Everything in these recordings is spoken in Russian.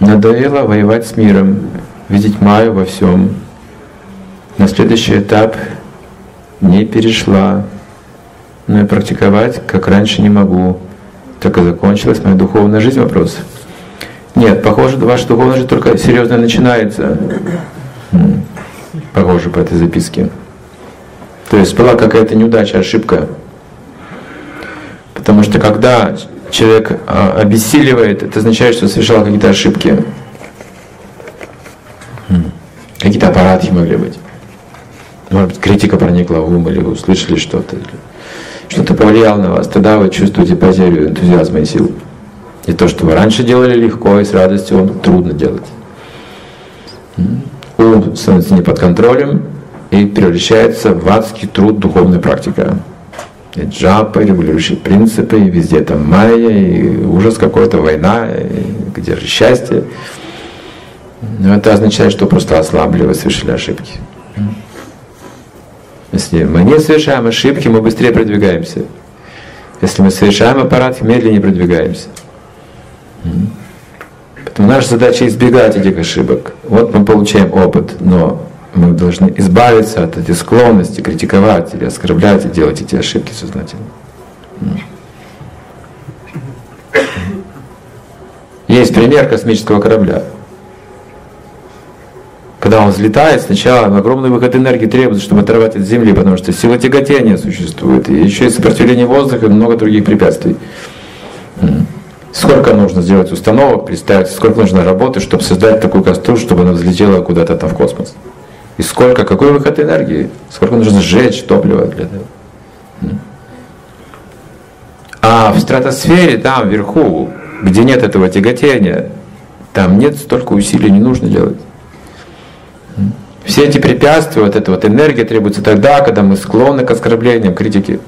Надоело воевать с миром, видеть Майю во всем. На следующий этап не перешла, но и практиковать, как раньше, не могу. Так и закончилась моя духовная жизнь, вопрос. Нет, похоже, ваша духовная жизнь только серьезно начинается. Похоже по этой записке. То есть была какая-то неудача, ошибка. Потому что когда человек а, обессиливает, это означает, что совершал какие-то ошибки. Какие-то аппараты могли быть. Может быть, критика проникла в ум или вы услышали что-то. Что-то повлияло на вас. Тогда вы чувствуете потерю энтузиазма и сил. И то, что вы раньше делали легко и с радостью, вам трудно делать. Ум становится не под контролем и превращается в адский труд духовная практика. И джапа, и регулирующие принципы, и везде там майя, и ужас какой-то, война, и где же счастье. Но это означает, что просто ослабли, вы совершили ошибки. Если мы не совершаем ошибки, мы быстрее продвигаемся. Если мы совершаем аппарат, медленнее продвигаемся. Поэтому наша задача избегать этих ошибок. Вот мы получаем опыт, но мы должны избавиться от этой склонности критиковать или оскорблять и делать эти ошибки сознательно. Есть пример космического корабля. Когда он взлетает, сначала огромный выход энергии требуется, чтобы оторвать от Земли, потому что сила тяготения существует, и еще и сопротивление воздуха и много других препятствий. Сколько нужно сделать установок, представить, сколько нужно работы, чтобы создать такую костру, чтобы она взлетела куда-то там в космос. Сколько, какой выход энергии, сколько нужно сжечь топлива для этого. А в стратосфере, там вверху, где нет этого тяготения, там нет столько усилий, не нужно делать. Все эти препятствия, вот эта вот энергия требуется тогда, когда мы склонны к оскорблениям, критике.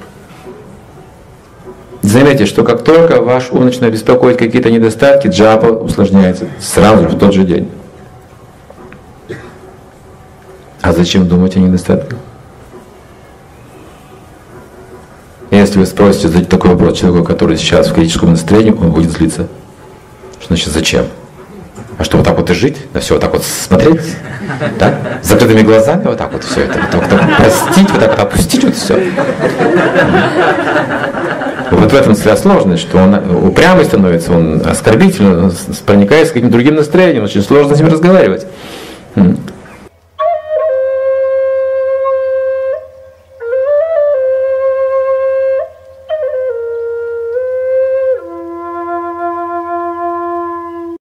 Заметьте, что как только ваш ум начинает беспокоить какие-то недостатки, джапа усложняется сразу в тот же день. А зачем думать о недостатках? Если вы спросите задать такой вопрос человеку, который сейчас в критическом настроении, он будет злиться. Что значит зачем? А что, вот так вот и жить? На все вот так вот смотреть? Да? С закрытыми глазами вот так вот все это. Вот так, вот простить, вот так вот опустить вот все. Вот в этом вся сложность, что он упрямый становится, он оскорбительный, он проникает с каким-то другим настроением, очень сложно с ним разговаривать.